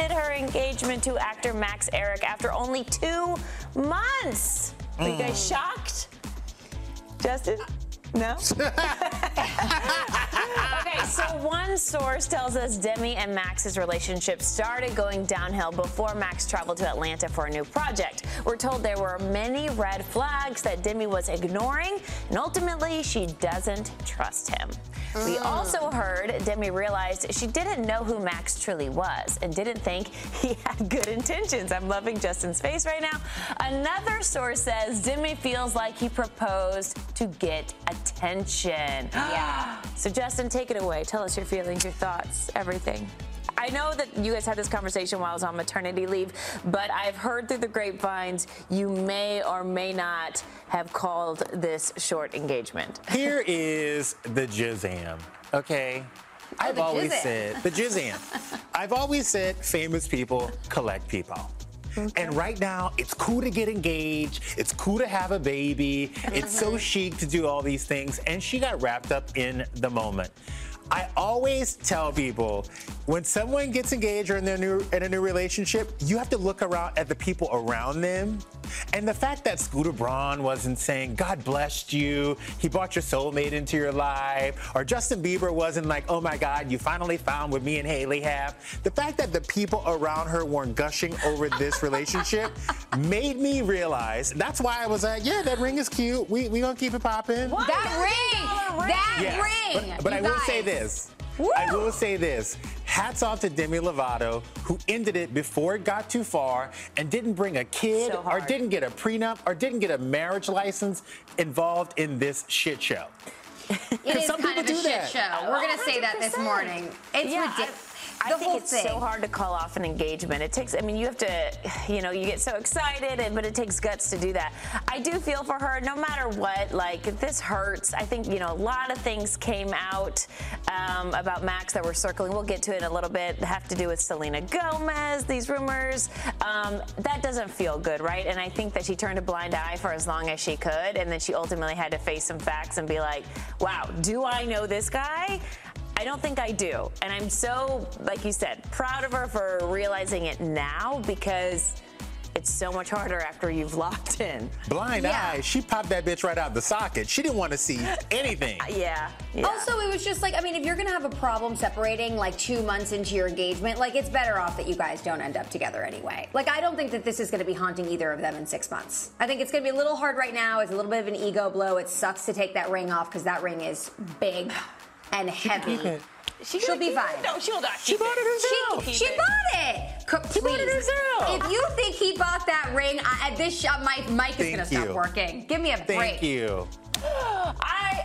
Ended her engagement to actor Max Ehrich after only two months. Are you guys mm. shocked? Justin? No? okay, so one source tells us Demi and Max's relationship started going downhill before Max traveled to Atlanta for a new project. We're told there were many red flags that Demi was ignoring, and ultimately, she doesn't trust him. We mm. also heard Demi realized she didn't know who Max truly was and didn't think he had good intentions. I'm loving Justin's face right now. Another source says Demi feels like he proposed to get attention. Yeah. so, Justin, take it away. Tell us your feelings, your thoughts, everything. I know that you guys had this conversation while I was on maternity leave, but I've heard through the grapevines you may or may not have called this short engagement. Here is the Jizam, okay? Oh, I've the always Jizam. said, the Jizam. I've always said famous people collect people. And right now, it's cool to get engaged. It's cool to have a baby. It's so chic to do all these things. And she got wrapped up in the moment. I always tell people when someone gets engaged or in, their new, in a new relationship, you have to look around at the people around them. And the fact that Scooter Braun wasn't saying, God blessed you, he brought your soulmate into your life, or Justin Bieber wasn't like, oh my God, you finally found what me and Hailey have. The fact that the people around her weren't gushing over this relationship made me realize that's why I was like, yeah, that ring is cute. We, we gonna keep it popping. That ring! That Yeah, ring! But, but you I will say guys. this. I will say this. Hats off to Demi Lovato, who ended it before it got too far and didn't bring a kid So or didn't get a prenup or didn't get a marriage license involved in this shit show. It is some kind of a people do shit that. show. We're gonna say that this morning. It's Yeah, I- ridiculous. I think it's thing. so hard to call off an engagement. It takes, I mean, you have to, you know, you get so excited, and, but it takes guts to do that. I do feel for her, no matter what, like, this hurts. I think, you know, a lot of things came out um, about Max that we're circling. We'll get to it in a little bit, have to do with Selena Gomez, these rumors. Um, that doesn't feel good, right? And I think that she turned a blind eye for as long as she could, and then she ultimately had to face some facts and be like, wow, do I know this guy? I don't think I do. And I'm so, like you said, proud of her for realizing it now because it's so much harder after you've locked in. Blind Yeah. eye, she popped that bitch right out of the socket. She didn't want to see anything. Uh, yeah. yeah. Also, it was just like, I mean, if you're gonna have a problem separating like two months into your engagement, like it's better off that you guys don't end up together anyway. Like, I don't think that this is gonna be haunting either of them in six months. I think it's gonna be a little hard right now. It's a little bit of an ego blow. It sucks to take that ring off because that ring is big and heavy. keep it. She will be fine. No, she'll not. She bought it herself. She, she bought it. Co- She bought it please. herself. If you think he bought that ring, I, this shop, my mic is Thank gonna stop working. Give me a break. Thank you.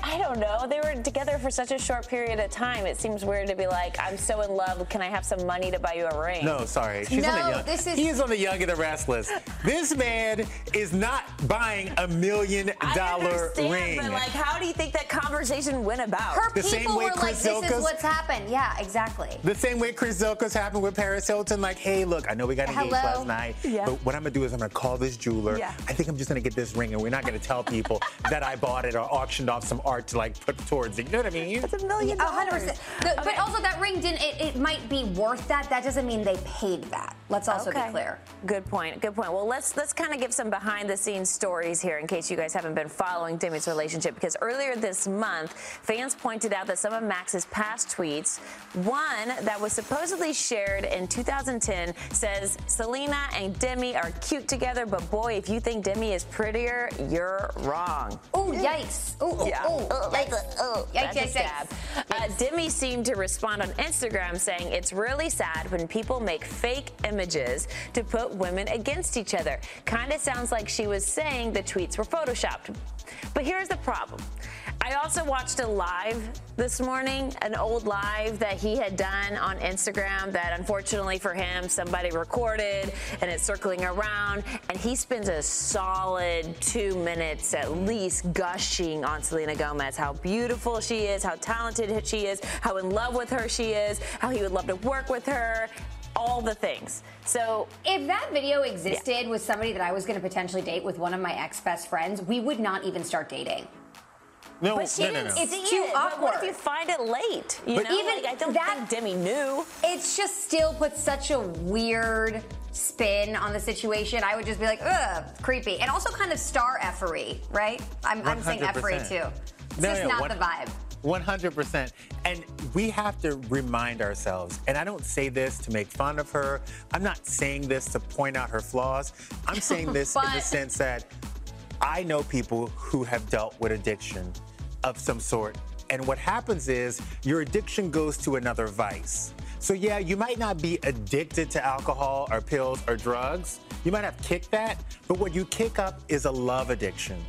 I, I don't know. They were together for such a short period of time. It seems weird to be like, I'm so in love. Can I have some money to buy you a ring? No, sorry. She's on the No, young. this is- He is on the young and the restless. This man is not buying a million I dollar understand, ring. but like, how do you think that conversation went about? Her The people same way were like, Chris this is what's happened. Yeah, exactly. The same way Chris Zylka's happened with Paris Hilton, like, hey, look, I know we got engaged Hello? last night, Yeah. but what I'm gonna do is I'm gonna call this jeweler. Yeah. I think I'm just gonna get this ring, and we're not gonna tell people that I bought it or auctioned off some art to like put towards it. You know what I mean? It's a million A hundred percent. The- But also, that ring didn't. It, it might be worth that. That doesn't mean they paid that. Let's also Okay. be clear. Good point. Good point. Well, let's let's kind of give some behind the scenes stories here in case you guys haven't been following Demi's relationship because earlier this month, fans pointed out that some of Max's past tweets, one that was supposedly shared in 2010 says Selena and Demi are cute together, but boy, if you think Demi is prettier, you're wrong. Oh, yikes. Oh, Yeah. oh, oh, yikes. Oh, Yikes, that's yikes, stab. yikes. Uh, Demi seemed to respond on Instagram saying it's really sad when people make fake images to put women against each other. Kind of sounds like she was saying the tweets were photoshopped. But here's the problem. I also watched a live this morning, an old live that he had done on Instagram that unfortunately for him, somebody recorded and it's circling around. And he spends a solid two minutes at least gushing on Selena Gomez, how beautiful she is, how talented she is, how in love with her she is, how he would love to work with her, all the things. So If that video existed with somebody that I was going to potentially date with one of my ex best friends, we would not even start dating. No, But she no, no, didn't no. It's see too it. But what if you find it late? You But know, even like, I don't that- think Demi knew. It's just still puts such a weird spin on the situation. I would just be like, ugh, creepy. And also kind of star effery, right? I'm, I'm saying effery too. It's No, just no, not one- the vibe. 100%. And we have to remind ourselves, and I don't say this to make fun of her. I'm not saying this to point out her flaws. I'm saying this in the sense that I know people who have dealt with addiction of some sort. And what happens is your addiction goes to another vice. So, yeah, you might not be addicted to alcohol or pills or drugs. You might have kicked that, but what you kick up is a love addiction.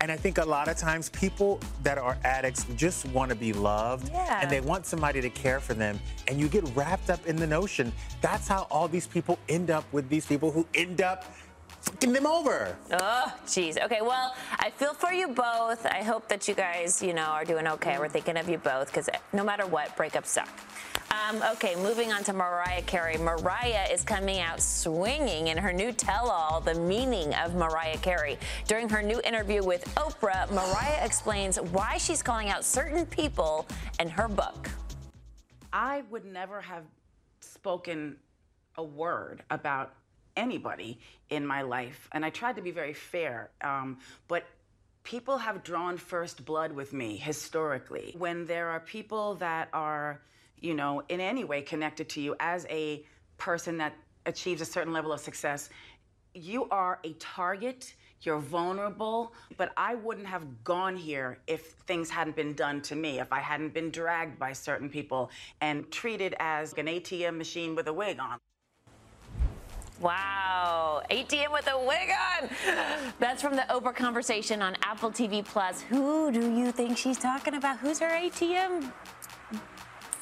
And I think a lot of times people that are addicts just want to be loved Yeah. and they want somebody to care for them. And you get wrapped up in the notion. That's how all these people end up with these people who end up fucking them over. Oh, jeez. Okay, well, I feel for you both. I hope that you guys, you know, are doing okay. We're thinking of you both because no matter what, breakups suck. Um, okay, moving on to Mariah Carey. Mariah is coming out swinging in her new tell-all, The Meaning of Mariah Carey. During her new interview with Oprah, Mariah explains why she's calling out certain people in her book. I would never have spoken a word about anybody in my life, and I tried to be very fair. Um, but people have drawn first blood with me historically. When there are people that are, you know, in any way connected to you as a person that achieves a certain level of success, you are a target. You're vulnerable, but I wouldn't have gone here if things hadn't been done to me, if I hadn't been dragged by certain people and treated as an ATM machine with a wig on. Wow, ATM with a wig on. That's from the Oprah conversation on Apple TV Plus. Who do you think she's talking about? Who's her ATM?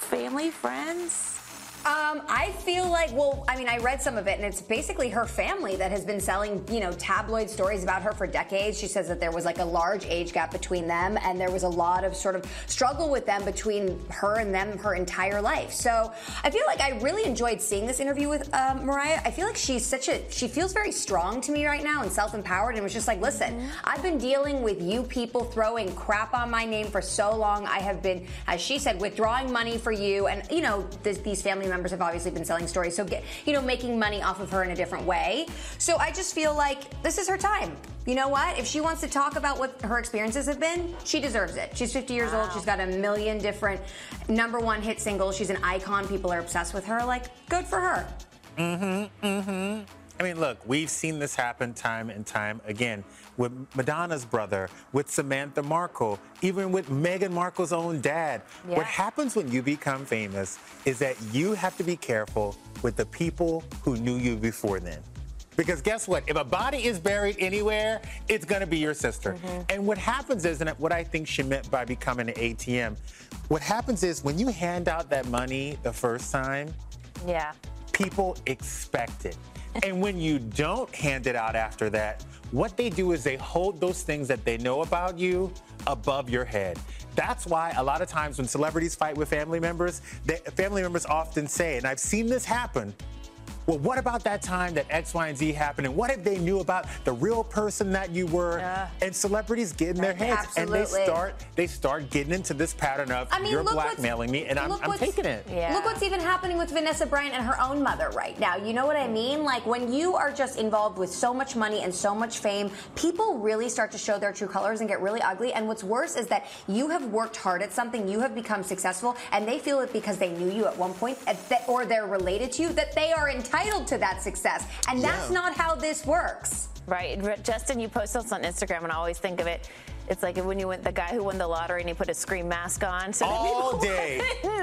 Family, friends? Um, I feel like, well, I mean, I read some of it, and it's basically her family that has been selling, you know, tabloid stories about her for decades. She says that there was like a large age gap between them, and there was a lot of sort of struggle with them between her and them her entire life. So I feel like I really enjoyed seeing this interview with um, Mariah. I feel like she's such a, she feels very strong to me right now and self empowered, and was just like, listen, I've been dealing with you people throwing crap on my name for so long. I have been, as she said, withdrawing money for you, and you know, this, these family members have obviously been selling stories, so get, you know, making money off of her in a different way. So I just feel like this is her time. You know what? If she wants to talk about what her experiences have been, she deserves it. She's 50 years old. She's got a million different number one hit singles. She's an icon. People are obsessed with her. Like, good for her. Mm-hmm, mm-hmm. I mean, look, we've seen this happen time and time again with Madonna's brother, with Samantha Markle, even with Meghan Markle's own dad. Yeah. What happens when you become famous is that you have to be careful with the people who knew you before then. Because guess what? If a body is buried anywhere, it's gonna be your sister. Mm-hmm. And what happens is, and what I think she meant by becoming an ATM, what happens is when you hand out that money the first time, Yeah. people expect it. And when you don't hand it out after that, what they do is they hold those things that they know about you above your head. That's why a lot of times when celebrities fight with family members, they, family members often say, and I've seen this happen, well, what about that time that X, Y, and Z happened? And what if they knew about the real person that you were? And celebrities get in their heads and they start they start getting into this pattern of I mean, you're blackmailing me and I'm, I'm taking it. Yeah. Look what's even happening with Vanessa Bryant and her own mother right now. You know what I mean? Like when you are just involved with so much money and so much fame, people really start to show their true colors and get really ugly. And what's worse is that you have worked hard at something, you have become successful, and they feel it because they knew you at one point, at that- or they're related to you, that they are entitled to that success. And that's Yeah. not how this works. Right. Justin, you post this on Instagram, and I always think of it. It's like when you went the guy who won the lottery and he put a scream mask on. So All day. know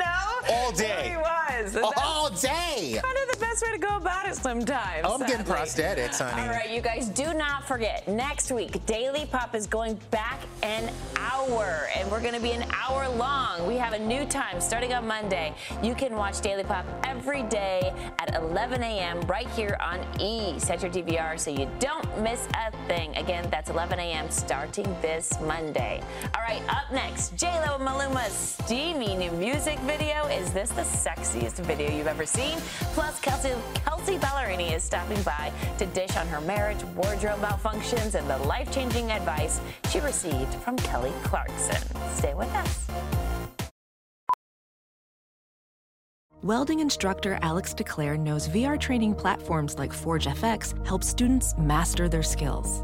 All day. he was. All day. kind of the best way to go about it sometimes. I'm getting prosthetics, honey. All right, you guys, do not forget next week, Daily Pop is going back an hour, and we're going to be an hour long. We have a new time starting on Monday. You can watch Daily Pop every day at 11 a.m. right here on E. Set your DVR so you don't miss a thing. Again, that's 11 a.m. starting this Monday. All right, up next, J-Lo and Maluma's steamy new music video. Is this the sexiest video you've ever seen? Plus, Kelsea, Kelsea Ballerini is stopping by to dish on her marriage, wardrobe malfunctions, and the life-changing advice she received from Kelly Clarkson. Stay with us. Welding instructor Alex DeClaire knows VR training platforms like Forge FX help students master their skills.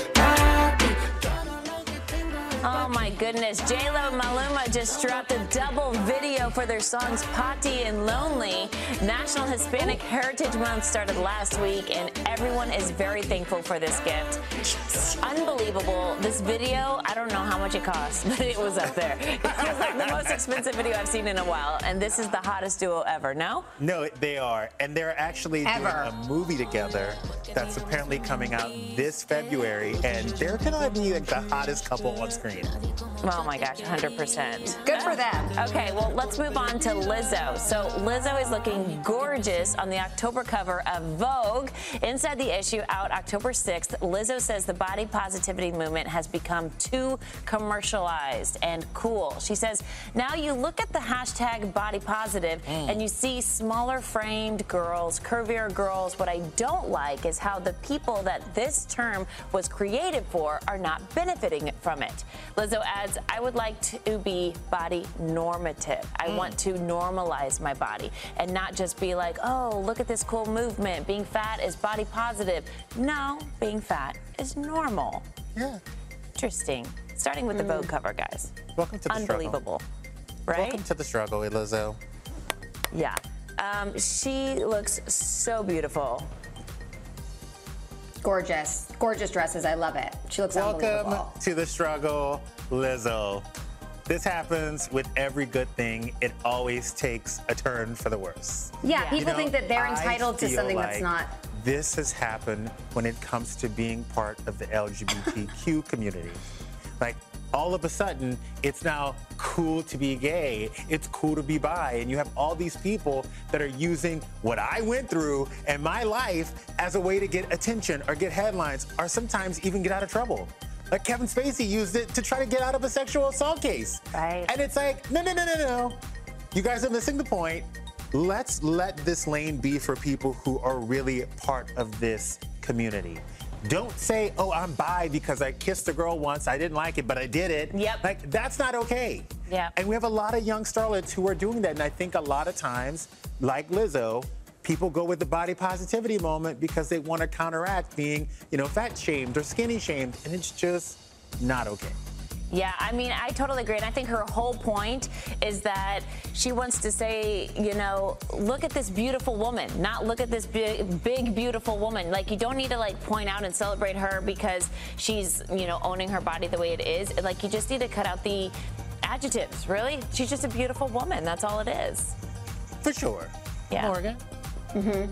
My goodness. J-Lo and Maluma just dropped a double video for their songs Pa' Ti and Lonely. National Hispanic Heritage Month started last week and everyone is very thankful for this gift. Unbelievable. This video, I don't know how much it cost, but it was up there. It was like the most expensive video I've seen in a while and this is the hottest duo ever, no? No, they are. And they're actually Ever. doing a movie together that's apparently coming out this February. And they're going to be like the hottest couple on screen. Oh my gosh, 100%. Good for them. Okay, well, let's move on to Lizzo. So, Lizzo is looking gorgeous on the October cover of Vogue. Inside the issue out October 6th, Lizzo says the body positivity movement has become too commercialized and cool. She says, now you look at the hashtag body positive mm. and you see smaller framed girls, curvier girls. What I don't like is how the people that this term was created for are not benefiting from it. Lizzo adds, I would like to be body normative. I want to normalize my body and not just be like, oh, look at this cool movement. Being fat is body positive. No, being fat is normal. Yeah. Interesting. Starting with the Vogue cover, guys. Welcome to the struggle. Unbelievable. Right? Welcome to the struggle, Lizzo. Yeah. Um, she looks so beautiful. Gorgeous. Gorgeous dresses. I love it. She looks Welcome unbelievable. Welcome to the struggle, Lizzo. This happens with every good thing. It always takes a turn for the worse. Yeah, Yeah. people You know, think that they're entitled to feel something that's not. This has happened when it comes to being part of the LGBTQ community. Like all of a sudden, it's now cool to be gay. It's cool to be bi, and you have all these people that are using what I went through and my life as a way to get attention or get headlines, or sometimes even get out of trouble. Like Kevin Spacey used it to try to get out of a sexual assault case. Right. And it's like, no, no, no, no, no. You guys are missing the point. Let's let this lane be for people who are really part of this community. Don't say, oh, I'm bi because I kissed a girl once. I didn't like it, but I did it. Yep. Like, that's not okay. Yep. And we have a lot of young starlets who are doing that. And I think a lot of times, like Lizzo, people go with the body positivity moment because they want to counteract being, you know, fat shamed or skinny shamed. And it's just not okay. Yeah, I mean, I totally agree. And I think her whole point is that she wants to say, you know, look at this beautiful woman, not look at this big, big beautiful woman. Like, you don't need to, like, point out and celebrate her because she's, you know, owning her body the way it is. Like, you just need to cut out the adjectives, really. She's just a beautiful woman. That's all it is. For sure. Yeah. Morgan? Mm-hmm.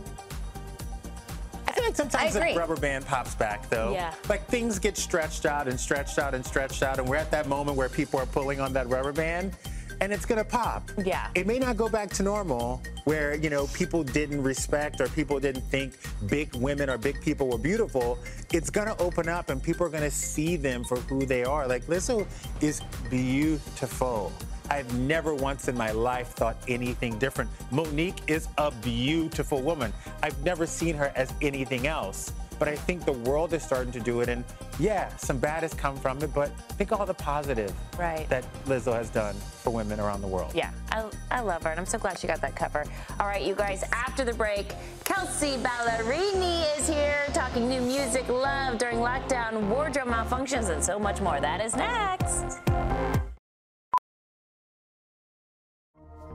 I feel like sometimes the rubber band pops back though. Yeah. Like things get stretched out and stretched out and stretched out, and we're at that moment where people are pulling on that rubber band. and it's gonna pop. Yeah. It may not go back to normal where, you know, people didn't respect or people didn't think big women or big people were beautiful. It's gonna open up and people are gonna see them for who they are. Like Lizzo is beautiful. I've never once in my life thought anything different. Mo'Nique is a beautiful woman. I've never seen her as anything else. But I think the world is starting to do it. And yeah, some bad has come from it, but think all the positive Right. that Lizzo has done for women around the world. Yeah, I, I love her, and I'm so glad she got that cover. All right, you guys, after the break, Kelsea Ballerini is here talking new music, love during lockdown, wardrobe malfunctions, and so much more. That is next.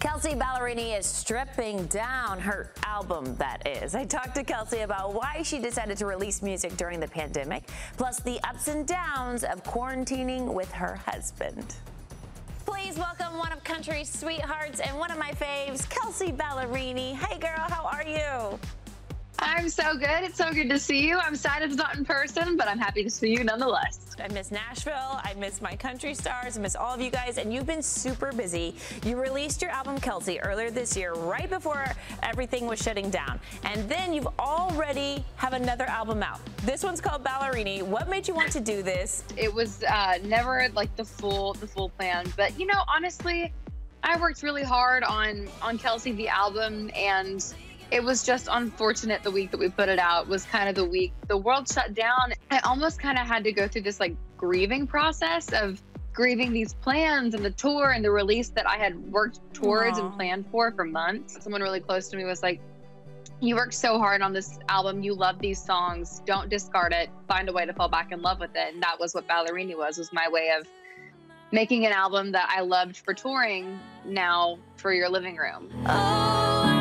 Kelsea Ballerini is stripping down her album, that is. I talked to Kelsea about why she decided to release music during the pandemic, plus the ups and downs of quarantining with her husband. Please welcome one of country's sweethearts and one of my faves, Kelsea Ballerini. Hey girl, how are you? I'm so good. It's so good to see you. I'm sad it's not in person, but I'm happy to see you nonetheless. I miss Nashville. I miss my country stars. I miss all of you guys. And you've been super busy. You released your album, Kelsea, earlier this year, right before everything was shutting down. And then you've already have another album out. This one's called Ballerini. What made you want to do this? It was uh, never like the full the full plan, but you know, honestly, I worked really hard on on Kelsea the album and it was just unfortunate the week that we put it out was kind of the week the world shut down. I almost kind of had to go through this like grieving process of grieving these plans and the tour and the release that I had worked towards Aw. and planned for for months. Someone really close to me was like, you worked so hard on this album. You love these songs. Don't discard it. Find a way to fall back in love with it. And that was what Ballerini was, was my way of making an album that I loved for touring now for your living room. Oh,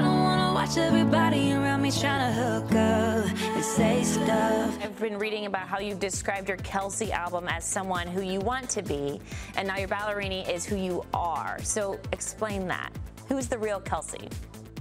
Watch everybody around me trying to hook up and say stuff. I've been reading about how you've described your Kelsea album as someone who you want to be, and now your Ballerini is who you are. So explain that. Who's the real Kelsea?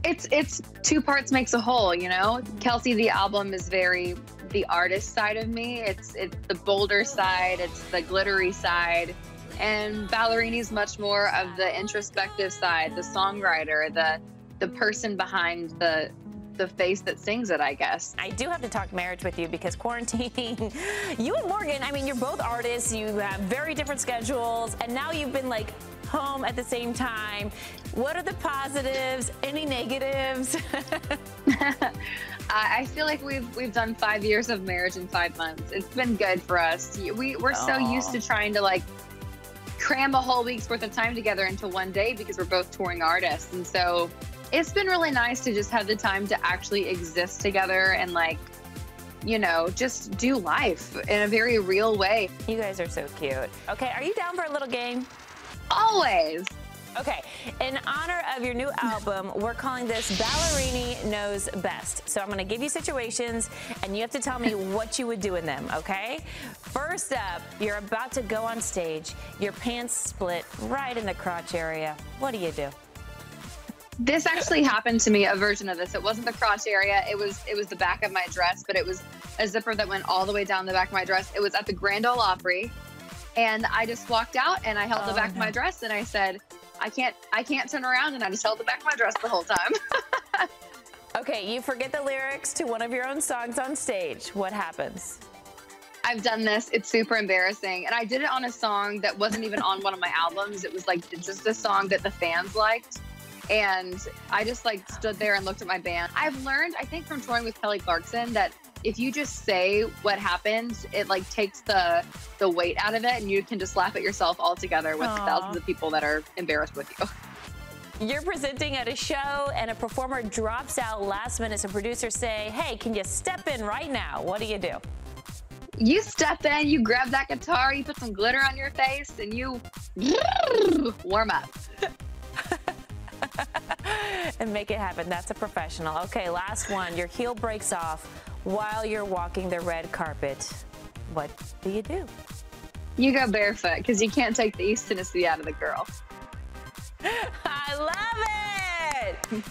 it's it's two parts makes a whole you know kelsea the album is very the artist side of me it's it's the bolder side it's the glittery side and ballerini's much more of the introspective side the songwriter the the person behind the the face that sings it i guess I do have to talk marriage with you because quarantining, you and Morgan, I mean, you're both artists, you have very different schedules, and now you've been like home at the same time. What are the positives? Any negatives? I I feel like we've we've done five years of marriage in five months. It's been good for us. We we're so used to trying to like cram a whole week's worth of time together into one day because we're both touring artists, and so it's been really nice to just have the time to actually exist together and like you know just do life in a very real way. you guys are so cute. Okay, are you down for a little game? Always. Okay, in honor of your new album, we're calling this Ballerini Knows Best. So I'm gonna give you situations and you have to tell me what you would do in them, okay? First up, you're about to go on stage, your pants split right in the crotch area. What do you do? This actually happened to me, a version of this. It wasn't the crotch area. It was it was the back of my dress, but it was a zipper that went all the way down the back of my dress. It was at the Grand Ole Opry. And I just walked out and I held the Oh, back of my dress and I said, I can't I can't turn around and I just held the back of my dress the whole time. Okay, you forget the lyrics to one of your own songs on stage. What happens? I've done this. It's super embarrassing. And I did it on a song that wasn't even on one of my albums. It was like just a song that the fans liked. And I just like stood there and looked at my band. I've learned, I think, from touring with Kelly Clarkson that if you just say what happened, it like takes the the weight out of it and you can just laugh at yourself all together with Aw. thousands of people that are embarrassed with you. You're presenting at a show and a performer drops out last minute. So producers say, hey, can you step in right now? What do you do? You step in, you grab that guitar, you put some glitter on your face, and you warm up. and make it happen. That's a professional. Okay, last one. Your heel breaks off while you're walking the red carpet. What do you do? You go barefoot because you can't take the East Tennessee out of the girl. I love it.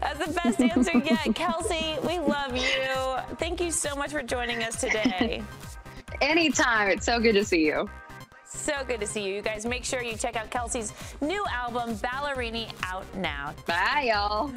That's the best answer yet. Kelsea, we love you. Thank you so much for joining us today. Anytime. It's so good to see you. So good to see you. You guys make sure you check out Kelsea's new album, Ballerini, out now. Bye, y'all.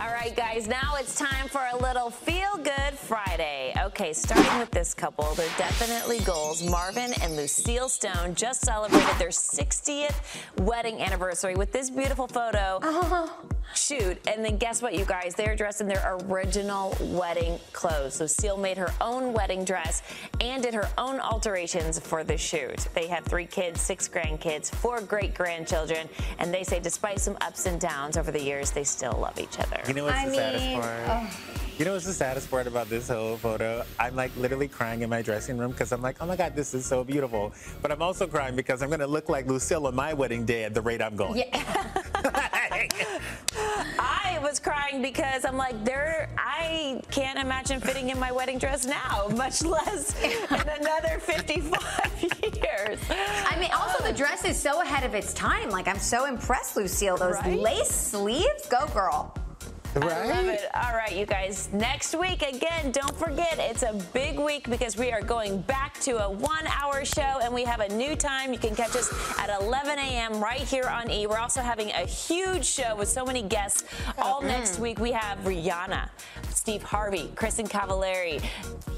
All right, guys, now it's time for a little feel good Friday. Okay, starting with this couple, they're definitely goals. Marvin and Lucille Stone just celebrated their 60th wedding anniversary with this beautiful photo uh-huh. Shoot. And then guess what, you guys? They're dressed in their original wedding clothes. Lucille made her own wedding dress and did her own alterations for the shoot. They have three kids, six grandkids, four great grandchildren, and they say despite some ups and downs over the years, they still love each other. You know what's I the saddest part? oh. You know what's the saddest part about this whole photo? I'm like literally crying in my dressing room because I'm like, oh my God, this is so beautiful. But I'm also crying because I'm gonna look like Lucille on my wedding day at the rate I'm going. I was crying because I'm like, there. I can't imagine fitting in my wedding dress now, much less in another 55 years. I mean, also the dress is so ahead of its time. Like I'm so impressed, Lucille. Those Right? lace sleeves, go girl. I love it. All right, you guys. Next week, again, don't forget, it's a big week because we are going back to a one hour show and we have a new time. You can catch us at 11 a.m. right here on E. We're also having a huge show with so many guests. Oh, All next week, we have Rihanna, Steve Harvey, Kristin Cavallari,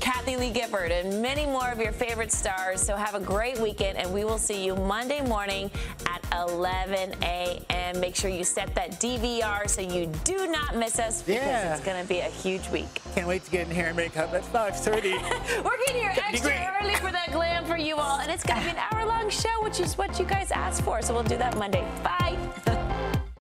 Kathie Lee Gifford, and many more of your favorite stars. So have a great weekend and we will see you Monday morning at 11 a.m. Make sure you set that DVR so you do not miss us because Yeah. it's going to be a huge week. Can't wait to get in hair and makeup at 5:30. We're getting here extra early for that glam for you all, and it's going to be an hour long show, which is what you guys asked for. So we'll do that Monday. Bye.